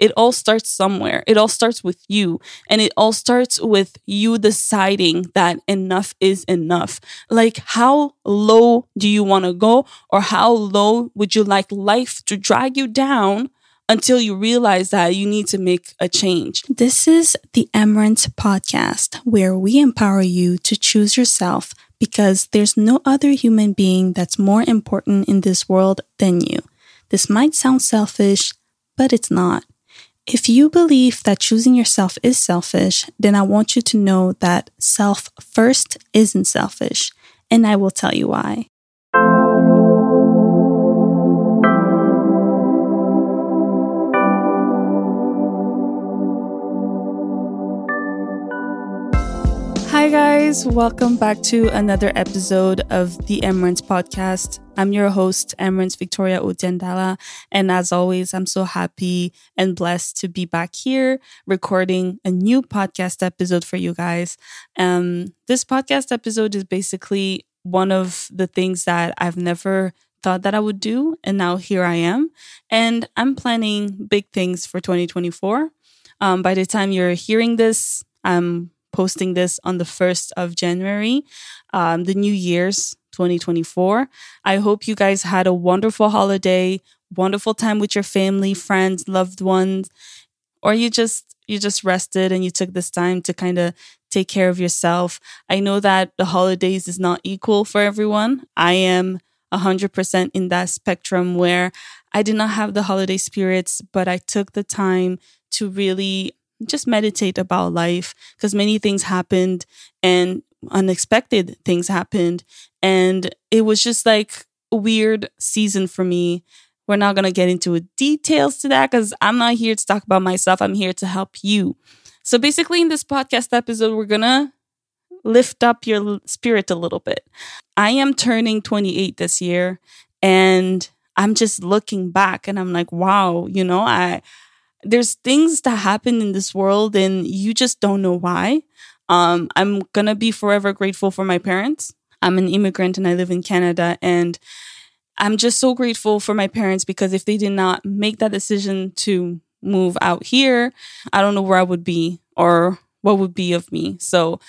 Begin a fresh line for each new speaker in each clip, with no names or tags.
It all starts somewhere. It all starts with you. And it all starts with you deciding that enough is enough. Like, how low do you want to go? Or how low would you like life to drag you down? Until you realize that you need to make a change.
This is the Emmerance podcast, where we empower you to choose yourself because there's no other human being that's more important in this world than you. This might sound selfish, but it's not. If you believe that choosing yourself is selfish, then I want you to know that self first isn't selfish, and I will tell you why. Guys. Welcome back to another episode of the Emmerance podcast. I'm your host, Emmerance Victoria Odia Ndala. And as always, I'm so happy and blessed to be back here recording a new podcast episode for you guys. Um, this podcast episode is basically one of the things that I've never thought that I would do. And now here I am. And I'm planning big things for 2024. Um, by the time you're hearing this, I'm posting this on the 1st of January, um, the New Year's 2024. I hope you guys had a wonderful holiday, wonderful time with your family, friends, loved ones, or you just you just rested and you took this time to kind of take care of yourself. I know that the holidays is not equal for everyone. I am 100% in that spectrum where I did not have the holiday spirits, but I took the time to really just meditate about life because many things happened and unexpected things happened. And it was just like a weird season for me. We're not going to get into details to that because I'm not here to talk about myself. I'm here to help you. So basically, in this podcast episode, we're going to lift up your spirit a little bit. I am turning 28 this year and I'm just looking back and I'm like, wow, you know, I there's things that happen in this world and you just don't know why. Um, I'm gonna be forever grateful for my parents. I'm an immigrant and I live in Canada and I'm just so grateful for my parents because if they did not make that decision to move out here, I don't know where I would be or what would be of me. So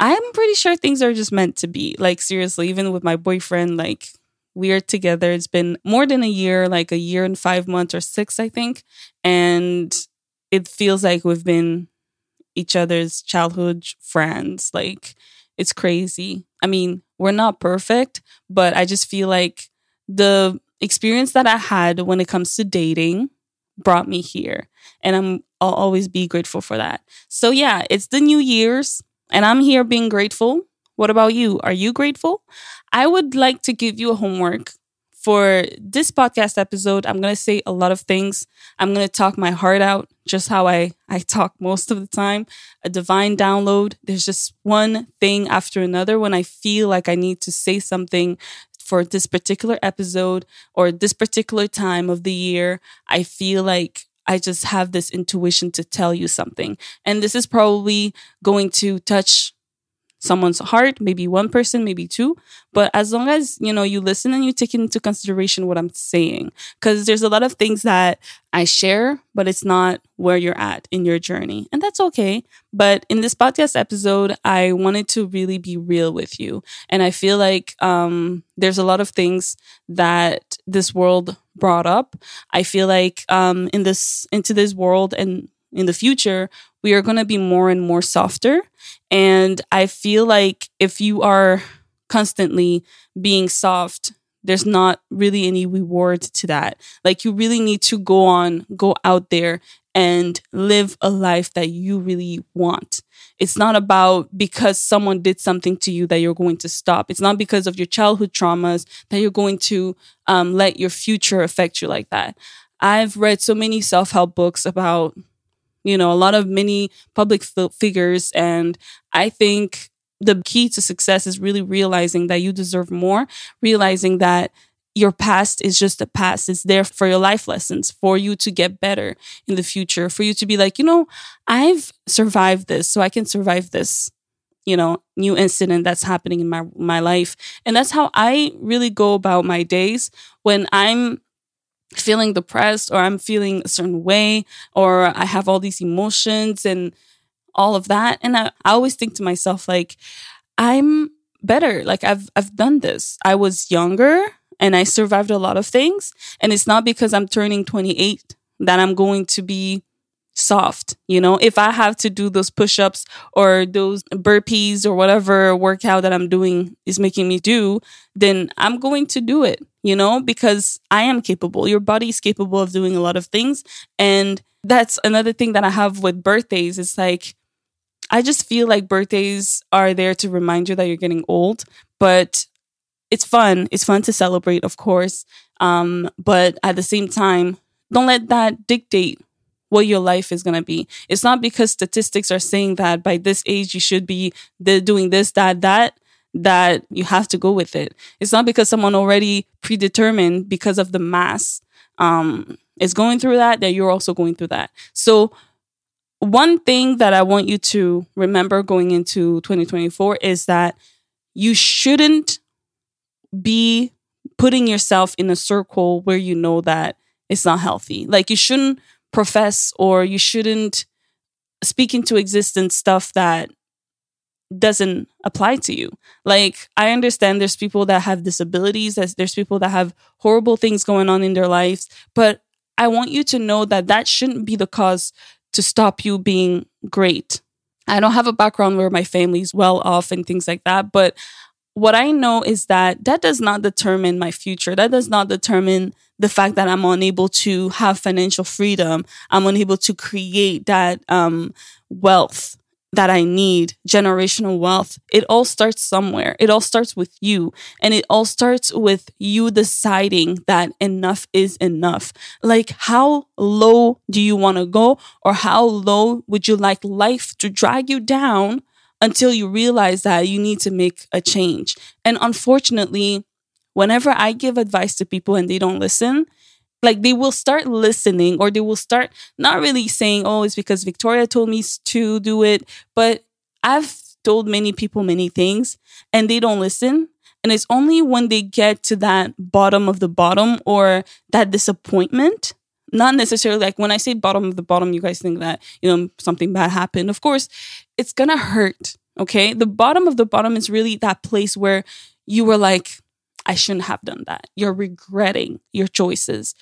I'm pretty sure things are just meant to be. Like seriously, even with my boyfriend, like we are together. It's been more than a year, like a year and five months or six, I think. And it feels like we've been each other's childhood friends. Like it's crazy. I mean, we're not perfect, but I just feel like the experience that I had when it comes to dating brought me here. And I'm I'll always be grateful for that. So yeah, it's the New Year's and I'm here being grateful what about you? Are you grateful? I would like to give you a homework for this podcast episode. I'm going to say a lot of things. I'm going to talk my heart out, just how I, I talk most of the time. A divine download. There's just one thing after another when I feel like I need to say something for this particular episode or this particular time of the year. I feel like I just have this intuition to tell you something. And this is probably going to touch someone's heart, maybe one person, maybe two. But as long as, you know, you listen and you take into consideration what I'm saying, because there's a lot of things that I share, but it's not where you're at in your journey. And that's okay. But in this podcast episode, I wanted to really be real with you. And I feel like um, there's a lot of things that this world brought up. I feel like um, in this, into this world and in the future, we are going to be more and more softer. And I feel like if you are constantly being soft, there's not really any reward to that. Like you really need to go on, go out there and live a life that you really want. It's not about because someone did something to you that you're going to stop. It's not because of your childhood traumas that you're going to um, let your future affect you like that. I've read so many self help books about you know, a lot of many public figures. And I think the key to success is really realizing that you deserve more, realizing that your past is just a past. It's there for your life lessons, for you to get better in the future, for you to be like, you know, I've survived this, so I can survive this, you know, new incident that's happening in my my life. And that's how I really go about my days when I'm
feeling depressed or I'm feeling a certain way or I have all these emotions and all of that. And I, I always think to myself, like, I'm better. Like I've I've done this. I was younger and I survived a lot of things. And it's not because I'm turning 28 that I'm going to be soft. You know, if I have to do those push ups or those burpees or whatever workout that I'm doing is making me do, then I'm going to do it, you know, because I am capable. Your body is capable of doing a lot of things. And that's another thing that I have with birthdays. It's like, I just feel like birthdays are there to remind you that you're getting old, but it's fun. It's fun to celebrate, of course. Um, but at the same time, don't let that dictate what your life is going to be. It's not because statistics are saying that by this age you should be doing this, that, that, that you have to go with it. It's not because someone already predetermined because of the mass um, is going through that that you're also going through that. So one thing that I want you to remember going into 2024 is that you shouldn't be putting yourself in a circle where you know that it's not healthy. Like you shouldn't profess or you shouldn't speak into existence stuff that doesn't apply to you. Like I understand there's people that have disabilities, there's people that have horrible things going on in their lives, but I want you to know that that shouldn't be the cause to stop you being great. I don't have a background where my family's well off and things like that, but what I know is that that does not determine my future. That does not determine the fact that I'm unable to have financial freedom. I'm unable to create that um, wealth that I need, generational wealth. It all starts somewhere. It all starts with you. And it all starts with you deciding that enough is enough. Like, how low do you want to go? Or how low would you like life to drag you down until you realize that you need to make a change. And unfortunately, whenever I give advice to people and they don't listen, like they will start listening or they will start not really saying, oh, it's because Victoria told me to do it. But I've told many people many things and they don't listen. And it's only when they get to that bottom of the bottom or that disappointment not necessarily like when I say bottom of the bottom, you guys think that, you know, something bad happened. Of course, it's gonna hurt. Okay. The bottom of the bottom is really that place where you were like, I shouldn't have done that. You're regretting your choices.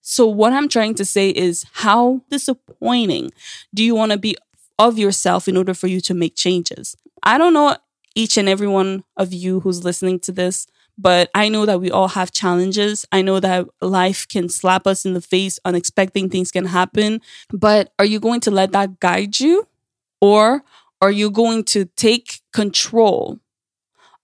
So, what I'm trying to say is, how disappointing do you want to be of yourself in order for you to make changes? I don't know each and every one of you who's listening to this but I know that we all have challenges. I know that life can slap us in the face, unexpected things can happen. But are you going to let that guide you? Or are you going to take control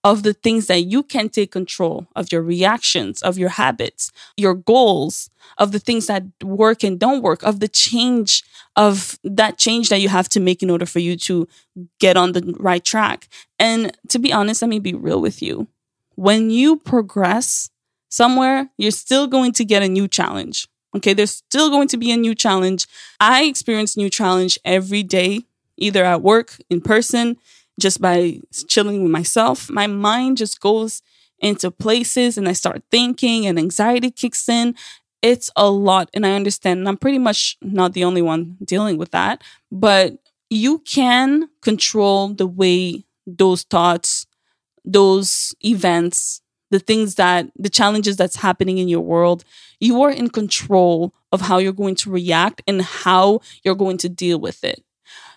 of the things that you can take control of your reactions, of your habits, your goals, of the things that work and don't work, of the change of that change that you have to make in order for you to get on the right track. And to be honest, let me be real with you when you progress somewhere, you're still going to get a new challenge. Okay, there's still going to be a new challenge. I experience new challenge every day, either at work, in person, just by chilling with myself. My mind just goes into places and I start thinking and anxiety kicks in. It's a lot and I understand. And I'm pretty much not the only one dealing with that, but you can control the way those thoughts those events, the things that, the challenges that's happening in your world, you are in control of how you're going to react and how you're going to deal with it.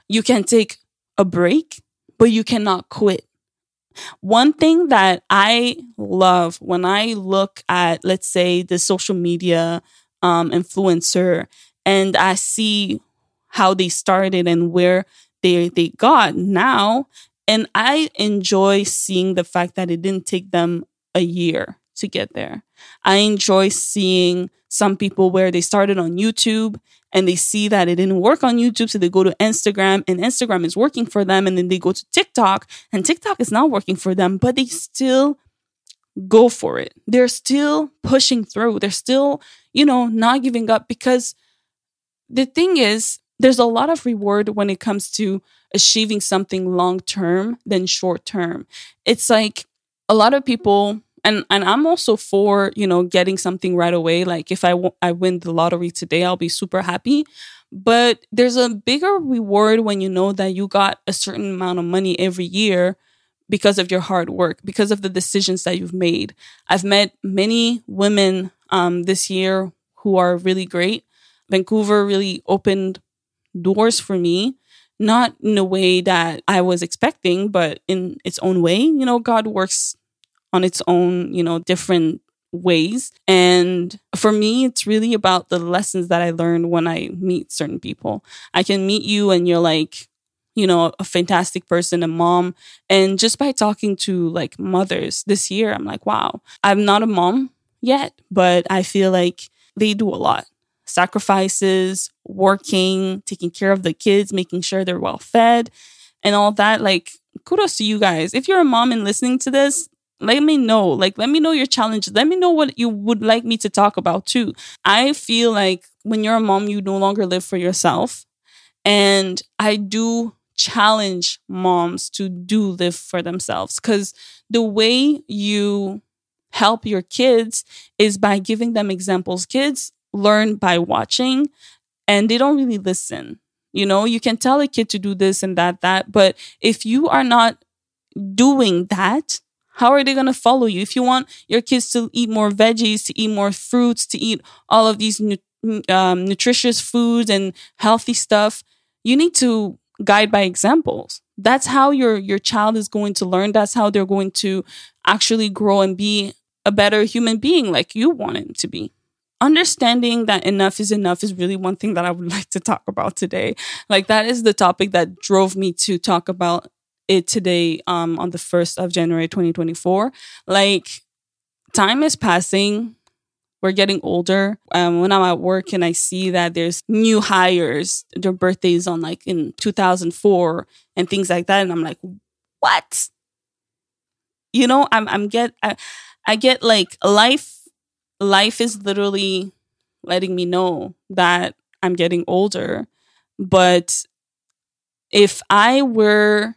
You can take a break, but you cannot quit. One thing that I love when I look at, let's say, the social media um, influencer and I see how they started and where they they got now and I enjoy seeing the fact that it didn't take them a year to get there. I enjoy seeing some people where they started on YouTube and they see that it didn't work on YouTube. So they go to Instagram and Instagram is working for them. And then they go to TikTok and TikTok is not working for them, but they still go for it. They're still pushing through. They're still, you know, not giving up because the thing is, there's a lot of reward when it comes to achieving something long term than short term. It's like a lot of people and and I'm also for you know getting something right away. Like if I, w- I win the lottery today, I'll be super happy. But there's a bigger reward when you know that you got a certain amount of money every year because of your hard work, because of the decisions that you've made. I've met many women um, this year who are really great. Vancouver really opened doors for me, not in a way that I was expecting, but in its own way. You know, God works on its own, you know, different ways. And for me, it's really about the lessons that I learned when I meet certain people. I can meet you and you're like, you know, a fantastic person, a mom. And just by talking to like mothers this year, I'm like, wow, I'm not a mom yet, but I feel like they do a lot sacrifices, working, taking care of the kids, making sure they're well fed, and all that. Like, kudos to you guys. If you're a mom and listening to this, let me know. Like, let me know your challenges. Let me know what you would like me to talk about too. I feel like when you're a mom, you no longer live for yourself. And I do challenge moms to do live for themselves because the way you help your kids is by giving them examples. Kids learn by watching and they don't really listen. You know, you can tell a kid to do this and that, that, but if you are not doing that, how are they going to follow you? If you want your kids to eat more veggies, to eat more fruits, to eat all of these nu- um, nutritious foods and healthy stuff, you need to guide by examples. That's how your your child is going to learn. That's how they're going to actually grow and be a better human being like you want him to be. Understanding that enough is enough is really one thing that I would like to talk about today. Like that is the topic that drove me to talk about it today um, on the 1st of January 2024. Like, time is passing. We're getting older. Um, when I'm at work and I see that there's new hires, their birthdays on like in 2004 and things like that, and I'm like, what? You know, I'm I'm get I, I get like life. Life is literally letting me know that I'm getting older, but if I were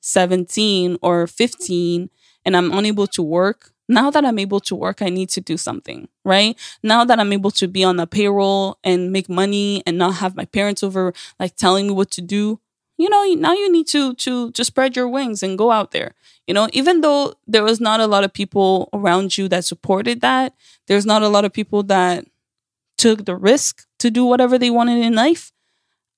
17 or 15 and I'm unable to work, now that I'm able to work, I need to do something, right? Now that I'm able to be on the payroll and make money and not have my parents over like telling me what to do, you know, now you need to to to spread your wings and go out there. You know, even though there was not a lot of people around you that supported that, there's not a lot of people that took the risk to do whatever they wanted in life.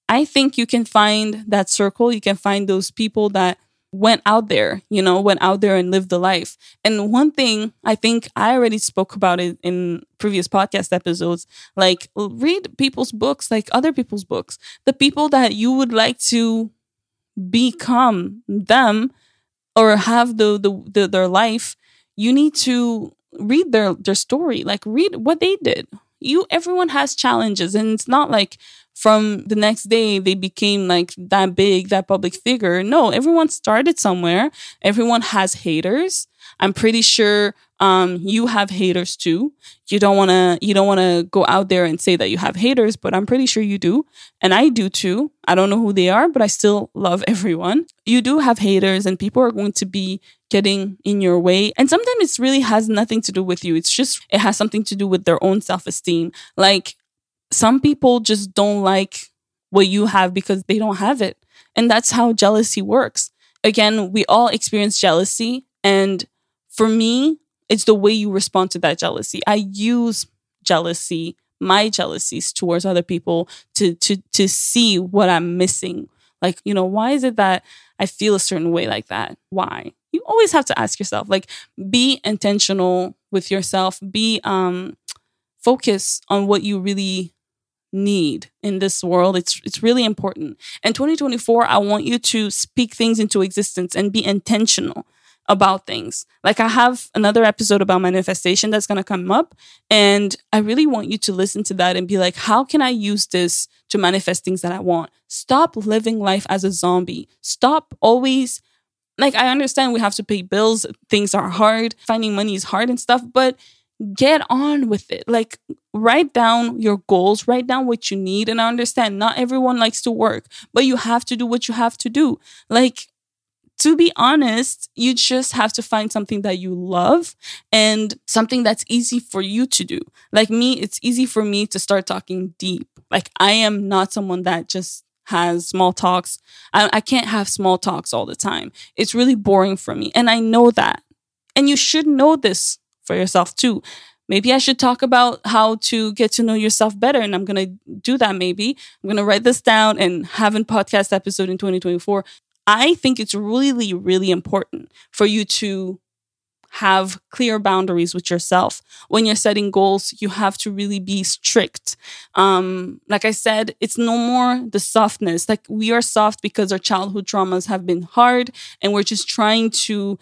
I think you can find that circle. You can find those people that went out there, you know, went out there and lived the life. And one thing I think I already spoke about it in previous podcast episodes, like read people's books, like other people's books, the people that you would like to become them or have the, the, the their life, you need to read their their story, like read what they did. You everyone has challenges and it's not like from the next day they became like that big, that public figure. No, everyone started somewhere. Everyone has haters. I'm pretty sure um, you have haters too. You don't want to you don't want to go out there and say that you have haters, but I'm pretty sure you do, and I do too. I don't know who they are, but I still love everyone. You do have haters, and people are going to be getting in your way, and sometimes it really has nothing to do with you. It's just it has something to do with their own self esteem. Like some people just don't like what you have because they don't have it. And that's how jealousy works. Again, we all experience jealousy. And for me, it's the way you respond to that jealousy. I use jealousy, my jealousies towards other people to, to, to see what I'm missing. Like, you know, why is it that I feel a certain way like that? Why? You always have to ask yourself, like, be intentional with yourself, be, um, focus on what you really need in this world. It's it's really important. And 2024, I want you to speak things into existence and be intentional about things. Like I have another episode about manifestation that's going to come up and I really want you to listen to that and be like, how can I use this to manifest things that I want? Stop living life as a zombie. Stop always like I understand we have to pay bills, things are hard, finding money is hard and stuff, but get on with it. Like, write down your goals, write down what you need. And I understand not everyone likes to work, but you have to do what you have to do. Like, to be honest, you just have to find something that you love and something that's easy for you to do. Like me, it's easy for me to start talking deep. Like I am not someone that just has small talks. I, I can't have small talks all the time. It's really boring for me. And I know that. And you should know this for yourself too. Maybe I should talk about how to get to know yourself better. And I'm going to do that maybe. I'm going to write this down and have a podcast episode in 2024 I think it's really, really important for you to have clear boundaries with yourself. When you're setting goals, you have to really be strict. Um, like I said, it's no more the softness. Like we are soft because our childhood traumas have been hard and we're just trying to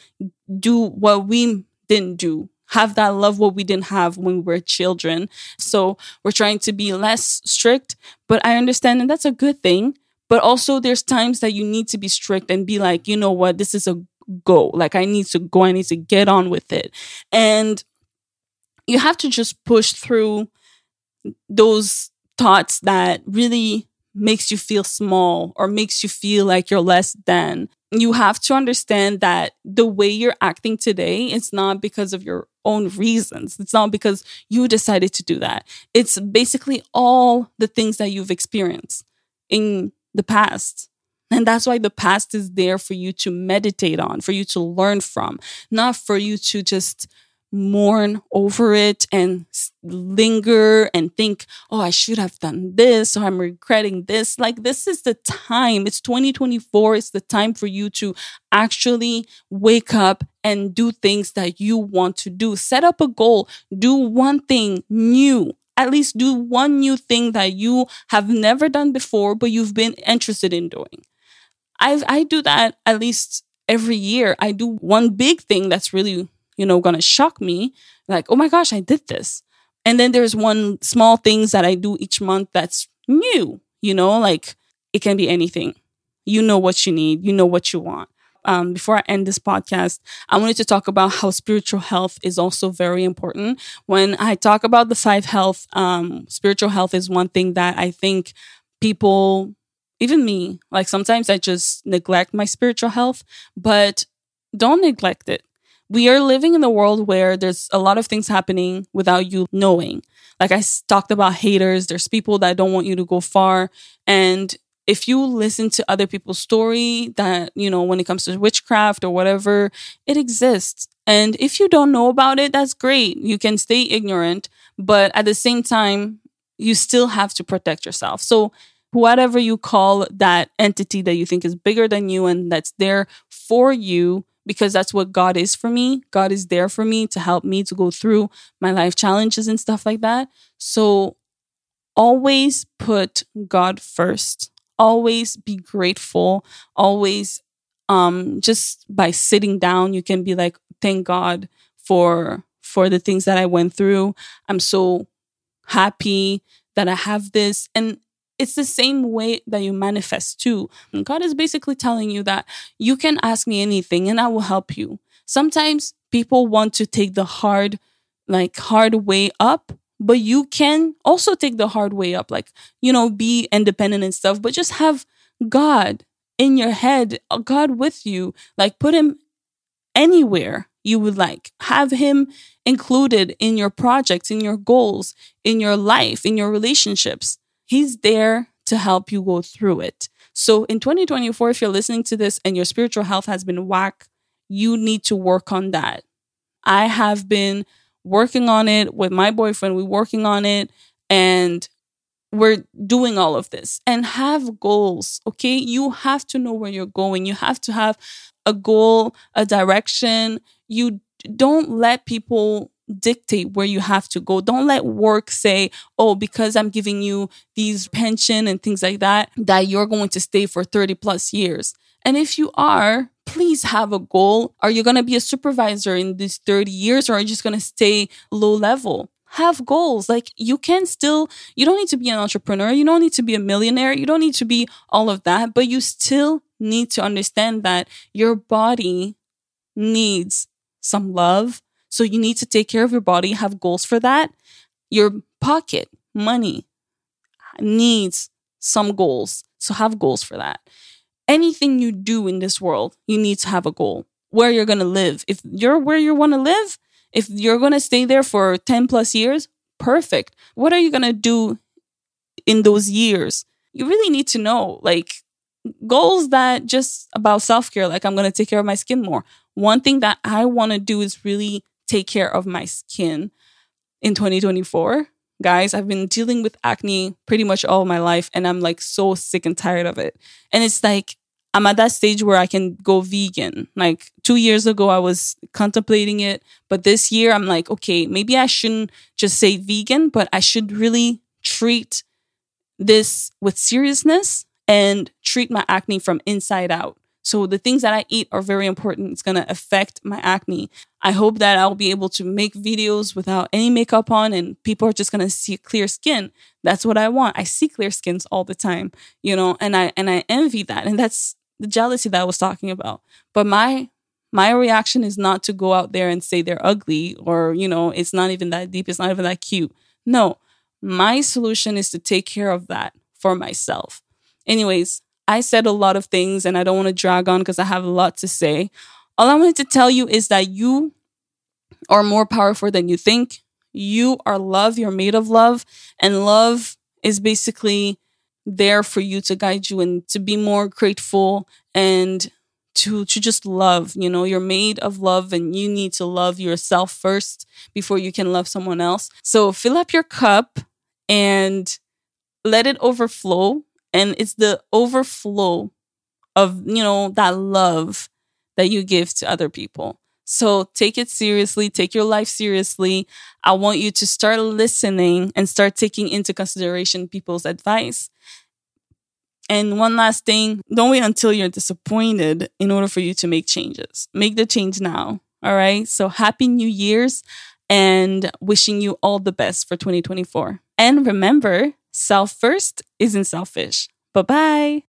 do what we didn't do. Have that love what we didn't have when we were children. So we're trying to be less strict, but I understand and that's a good thing but also, there's times that you need to be strict and be like, you know what, this is a go. Like, I need to go, I need to get on with it. And you have to just push through those thoughts that really makes you feel small or makes you feel like you're less than. You have to understand that the way you're acting today, is not because of your own reasons. It's not because you decided to do that. It's basically all the things that you've experienced in the past. And that's why the past is there for you to meditate on, for you to learn from, not for you to just mourn over it and linger and think, oh, I should have done this or I'm regretting this. Like, this is the time. It's 2024. It's the time for you to actually wake up and do things that you want to do. Set up a goal. Do one thing new at least do one new thing that you have never done before, but you've been interested in doing. I I do that at least every year. I do one big thing that's really, you know, gonna shock me. Like, oh my gosh, I did this. And then there's one small things that I do each month that's new, you know, like it can be anything. You know what you need, you know what you want um, before I end this podcast, I wanted to talk about how spiritual health is also very important. When I talk about the five health, um, spiritual health is one thing that I think people, even me, like sometimes I just neglect my spiritual health, but don't neglect it. We are living in a world where there's a lot of things happening without you knowing. Like I talked about haters, there's people that don't want you to go far. And if you listen to other people's story that, you know, when it comes to witchcraft or whatever, it exists. And if you don't know about it, that's great. You can stay ignorant, but at the same time, you still have to protect yourself. So, whatever you call that entity that you think is bigger than you and that's there for you, because that's what God is for me. God is there for me to help me to go through my life challenges and stuff like that. So, always put God first always be grateful always um just by sitting down you can be like thank god for for the things that i went through i'm so happy that i have this and it's the same way that you manifest too. And god is basically telling you that you can ask me anything and i will help you. Sometimes people want to take the hard like hard way up but you can also take the hard way up like you know be independent and stuff but just have god in your head uh, god with you. Like put him anywhere you would like. Have him included in your projects in your goals in your life in your relationships he's there to help you go through it so in 2024 if you're listening to this and your spiritual health has been whack you need to work on that i have been working on it with my boyfriend. We're working on it and we're doing all of this and have goals. Okay. You have to know where you're going. You have to have a goal, a direction. You don't let people dictate where you have to go. Don't let work say, oh, because I'm giving you these pension and things like that, that you're going to stay for 30 plus years. And if you are, please have a goal. Are you going to be a supervisor in these 30 years or are you just going to stay low level? Have goals. Like you can still, you don't need to be an entrepreneur. You don't need to be a millionaire. You don't need to be all of that, but you still need to understand that your body needs some love. So you need to take care of your body, have goals for that. Your pocket, money needs some goals. So have goals for that anything you do in this world, you need to have a goal where you're going to live. If you're where you want to live, if you're going to stay there for 10 plus years, perfect. What are you going to do in those years? You really need to know like goals that just about self care, like I'm going to take care of my skin more. One thing that I want to do is really take care of my skin in 2024. Guys, I've been dealing with acne pretty much all my life and I'm like so sick and tired of it. And it's like I'm at that stage where I can go vegan. Like two years ago, I was contemplating it, but this year I'm like, okay, maybe I shouldn't just say vegan, but I should really treat this with seriousness and treat my acne from inside out. So the things that I eat are very important. It's going to affect my acne. I hope that I'll be able to make videos without any makeup on and people are just going to see clear skin. That's what I want. I see clear skins all the time, you know, and I and I envy that. And that's the jealousy that I was talking about. But my my reaction is not to go out there and say they're ugly or, you know, it's not even that deep, it's not even that cute. No. My solution is to take care of that for myself. Anyways, I said a lot of things and I don't want to drag on because I have a lot to say. All I wanted to tell you is that you are more powerful than you think. You are love, you're made of love, and love is basically there for you to guide you and to be more grateful and to to just love you know you're made of love and you need to love yourself first before you can love someone else so fill up your cup and let it overflow and it's the overflow of you know that love that you give to other people. So take it seriously take your life seriously. I want you to start listening and start taking into consideration people's advice. And one last thing don't wait until you're disappointed in order for you to make changes. Make the change now all right? So happy new year's and wishing you all the best for 2024 and remember Self first isn't selfish. Bye bye.